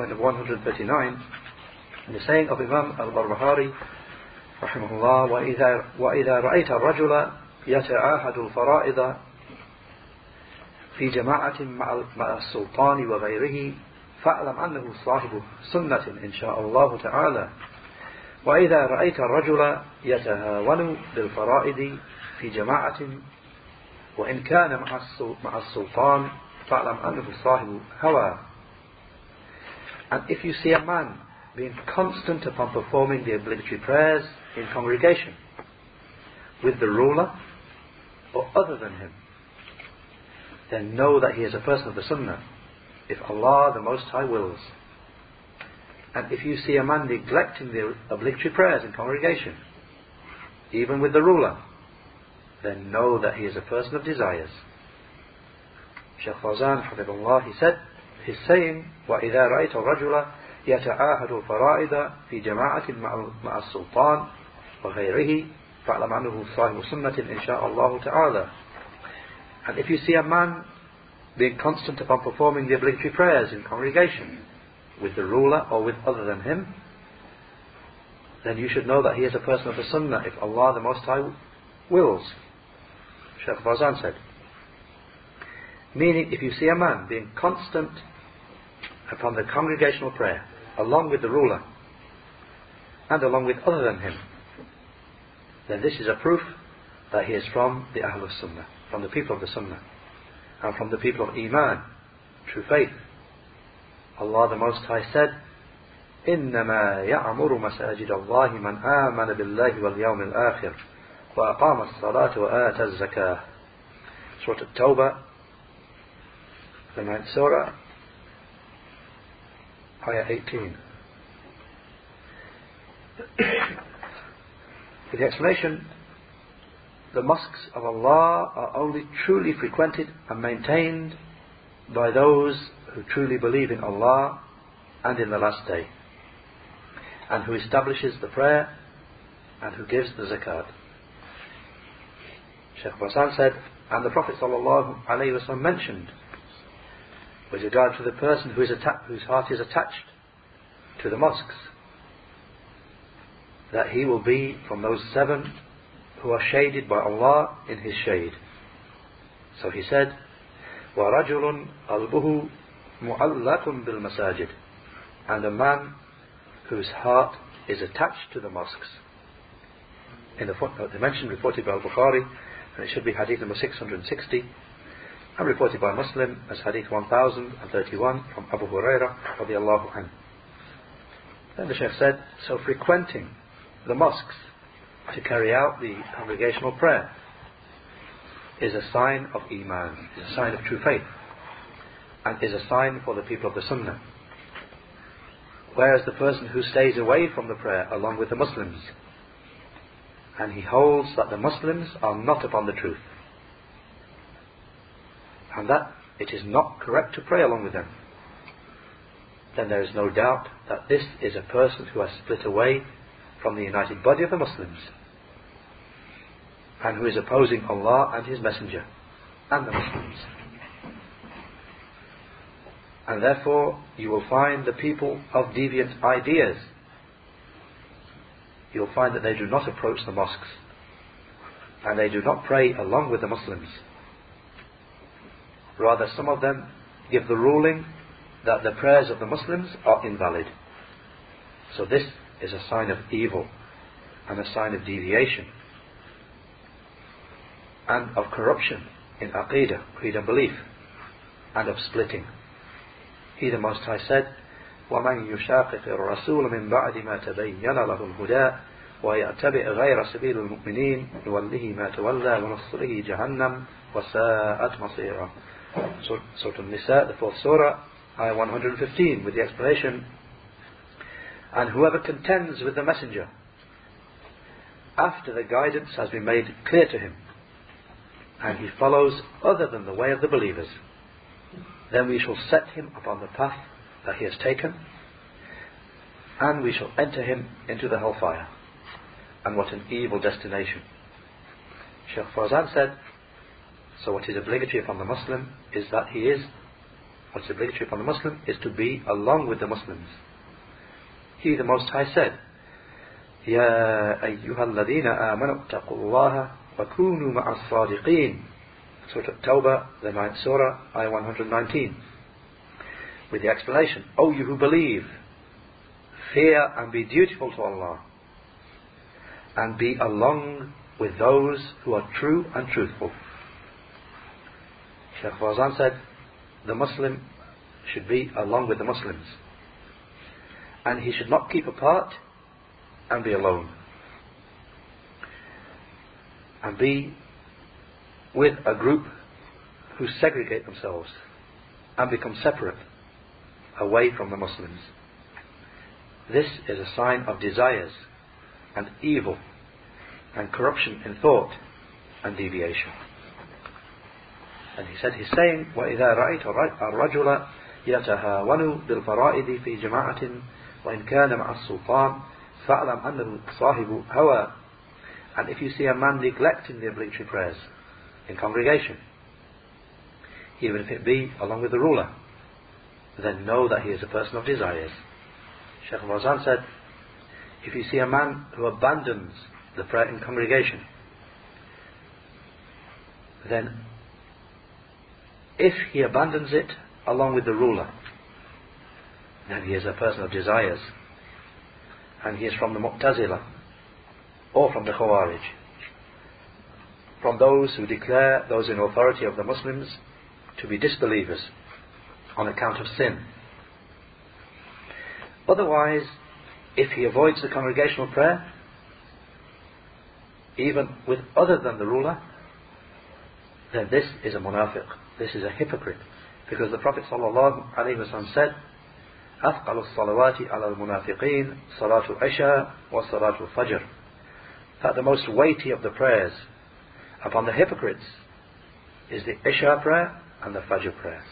of 139, in the saying of Imam al-Barbahari, الله وإذا, وإذا رأيت الرجل يتعاهد الفرائض في جماعة مع السلطان وغيره فاعلم أنه صاحب سنة إن شاء الله تعالى وإذا رأيت الرجل يتهاون بالفرائض في جماعة وإن كان مع السلطان فاعلم أنه صاحب هوى And if you see a man being constant upon performing the obligatory prayers in congregation with the ruler or other than him, then know that he is a person of the Sunnah, if Allah the Most High wills. And if you see a man neglecting the obligatory prayers in congregation, even with the ruler, then know that he is a person of desires. Shaykh Fawzan, hafizahullaah, he said, في السيل وإذا رأيت الرجل يتعاهد الفرائض في جماعة مع السلطان وغيره فاعلم أنه صاحب سنة إن شاء الله تعالى. And if you see a man being constant upon performing the obligatory prayers in congregation with the ruler or with other than him, then you should know that he is a person of the Sunnah if Allah the Most High wills. Shaykh Fawzan said. Meaning, if you see a man being constant upon the congregational prayer, along with the ruler, and along with other than him, then this is a proof that he is from the Ahlul Sunnah, from the people of the Sunnah, and from the people of Iman, true faith. Allah the Most High said, إنما يعمر مساجد الله من آمن بالله واليوم الآخر وأقام الصلاة وآتى الزكاة Surah At-Tawbah, the ninth surah, Ayah 18. For the explanation, the mosques of Allah are only truly frequented and maintained by those who truly believe in Allah and in the last day, and who establishes the prayer and who gives the zakat. Sheikh Fawzan said, and the Prophet ﷺ mentioned with regard to the person who is atta- whose heart is attached to the mosques, that he will be from those seven who are shaded by Allah in His shade. So he said, وَرَجُلٌ قَلْبُهُ مُعَلَّقٌ بِالْمَسَاجِدِ And a man whose heart is attached to the mosques. In the footnote they mentioned, reported by Al-Bukhari, and it should be hadith number 660, and reported by Muslim as hadith 1031 from Abu Hurairah radiallahu anhu. Then the Sheikh said, so frequenting the mosques to carry out the congregational prayer is a sign of Iman, is a sign of true faith, and is a sign for the people of the Sunnah. Whereas the person who stays away from the prayer along with the Muslims, and he holds that the Muslims are not upon the truth, and that it is not correct to pray along with them, then there is no doubt that this is a person who has split away from the united body of the Muslims and who is opposing Allah and His Messenger and the Muslims. And therefore, you will find the people of deviant ideas. You'll find that they do not approach the mosques and they do not pray along with the Muslims. Rather, some of them give the ruling that the prayers of the Muslims are invalid. So, this is a sign of evil and a sign of deviation and of corruption in aqidah, creed and belief, and of splitting. He the Most High said, ومن يشاقق الرسول من بعد ما تبين له الهدى ويتبع غير سبيل المؤمنين نوله ما تولى ونصره جهنم وساءت مصيرا Surah An-Nisa, the fourth surah, ayah 115, with the explanation, and whoever contends with the messenger after the guidance has been made clear to him, and he follows other than the way of the believers, then we shall set him upon the path that he has taken, and we shall enter him into the hellfire. And what an evil destination. Sheikh Fawzan said, so what is obligatory upon the Muslim is that he is what's obligatory upon the Muslim is to be along with the Muslims. He, the Most High, said, يا أيها الذين آمنوا اتقوا الله وكونوا مع الصادقين Surah Tawbah, the ninth surah, ayah 119. With the explanation, O you who believe, fear and be dutiful to Allah, and be along with those who are true and truthful. Sheikh Fawzan said, the Muslim should be along with the Muslims. And he should not keep apart and be alone. And be with a group who segregate themselves and become separate away from the Muslims. This is a sign of desires and evil and corruption in thought and deviation. And he said, he's saying, وَإِذَا رَأَيْتَ الرَّجُلَ يَتَهَاوَنُ بِالْفَرَائِضِ فِي جَمَاعَةٍ وَإِنْ كَانَ مَعَ السُّلْطَانِ فَأَعْلَمْ أن صَاحِبُ هَوَى And if you see a man neglecting the obligatory prayers in congregation, even if it be along with the ruler, then know that he is a person of desires. Sheikh Fawzan said, if you see a man who abandons the prayer in congregation, then if he abandons it along with the ruler, then he is a person of desires. And he is from the Mu'tazila or from the Khawarij. From those who declare those in authority of the Muslims to be disbelievers on account of sin. Otherwise, if he avoids the congregational prayer, even with other than the ruler, then this is a munafiq, this is a hypocrite. Because the Prophet ﷺ said, أثقل الصلوات على المنافقين صلاة العشاء وصلاة الفجر that the most weighty of the prayers upon the hypocrites is the Isha prayer and the Fajr prayers.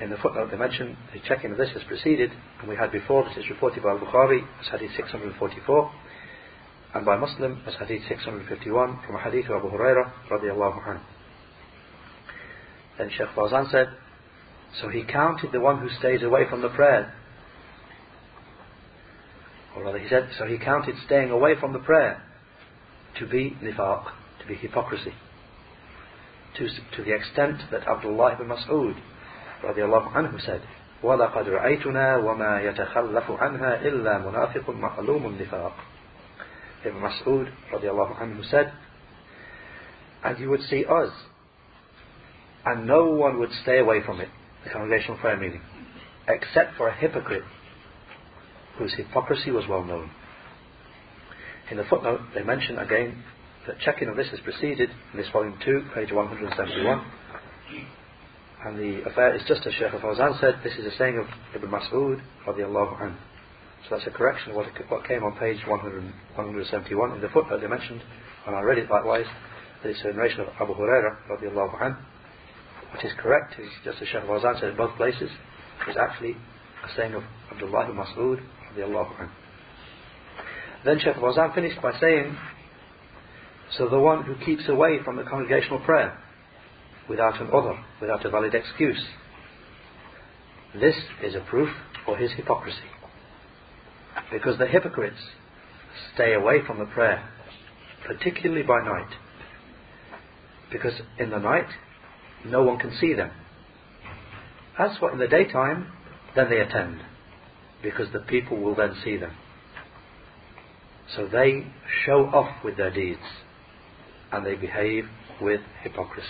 In the footnote they mention the checking of this has preceded, and we had before this is reported by Al-Bukhari as Hadith 644, and by Muslim as Hadith 651 from a Hadith of Abu Hurairah radiallahu anhu. Then Sheikh Fawzan said, so he counted the one who stays away from the prayer. Or rather he said, so he counted staying away from the prayer to be nifaq, to be hypocrisy to, to the extent that Abdullah ibn Mas'ud radiallahu anhu said, وَلَقَدْ رَأَيْتُنَا وَمَا يَتَخَلَّفُ عَنْهَا إِلَّا مُنَافِقٌ مَعْلُومٌ النِّفَاقِ Ibn Mas'ud anhu said, and you would see us, and no one would stay away from it, the congregational prayer meeting, except for a hypocrite whose hypocrisy was well known. In the footnote, they mention again that checking of this has proceeded in this volume 2, page 171. And the affair is just as Shaykh Fawzan said, this is a saying of Ibn Mas'ud radiallahu anhu. So that's a correction of what, what came on page 100, 171 in the footnote they mentioned, and I read it likewise, that it's a narration of Abu Huraira radiallahu anhu. What is correct is just as Shaykh Fawzan said in both places, is actually a saying of Abdullah ibn Mas'ud. Then Shaykh Fawzan finished by saying, so the one who keeps away from the congregational prayer without an other, without a valid excuse, this is a proof for his hypocrisy. Because the hypocrites stay away from the prayer, particularly by night. Because in the night, no one can see them. As for in the daytime, then they attend, because the people will then see them. So they show off with their deeds and they behave with hypocrisy.